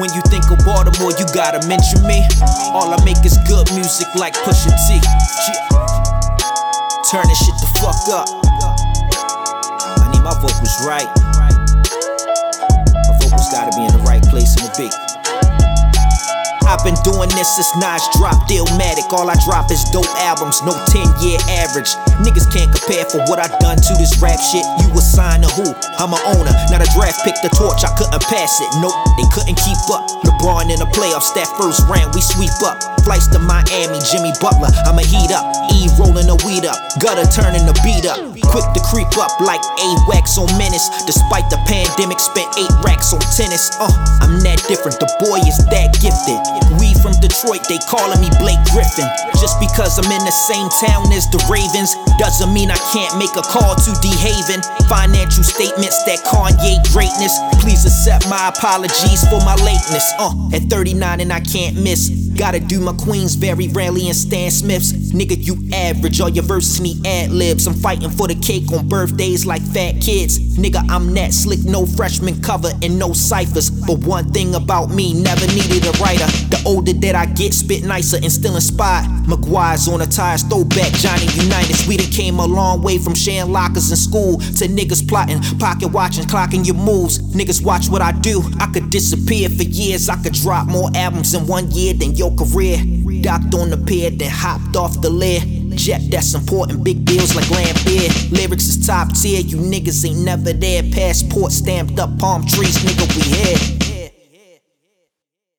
more you think of Baltimore, you gotta mention me. All I make is good music like Pusha T. Turn this shit the fuck up. I need my vocals right. I've been doing this since Nas dropped Illmatic. All I drop is dope albums, no 10 year average. Niggas can't compare for what I done to this rap shit. You a sign to who? I'm a owner, not a draft pick. The torch, I couldn't pass it. Nope, they couldn't keep up. LeBron in the playoffs, that first round, we sweep up. Flights to Miami, Jimmy Butler, I'ma heat up. E rolling the weed up, gutter turning the beat up. Quick to creep up like a wax on menace. Despite the pandemic, spent eight racks on tennis. Uh, I'm that different, the boy is that gifted. We from Detroit, they calling me Blake Griffin. Just because I'm in the same town as the Ravens, doesn't mean I can't make a call to D Haven. Financial statements that Kanye greatness. Accept my apologies for my lateness. Uh, at 39 and I can't miss. Gotta do my queens very rarely in Stan Smiths. Nigga, you average, all your verses need ad libs. I'm fighting for the cake on birthdays like fat kids. Nigga, I'm that slick, no freshman cover and no ciphers. But one thing about me, never needed a writer. The older that I get, spit nicer and still inspired. McGuire's on the tires, throwback Johnny Unitas. We done came a long way from sharing lockers in school to niggas plotting, pocket watching, clocking your moves. Niggas watch what I do. I could disappear for years. I could drop more albums in one year than your career. Docked on the pier, then hopped off the lid. Jet that's important, big deals like land Laimbeer. Lyrics is top tier, you niggas ain't never there. Passport stamped up palm trees, nigga, we here.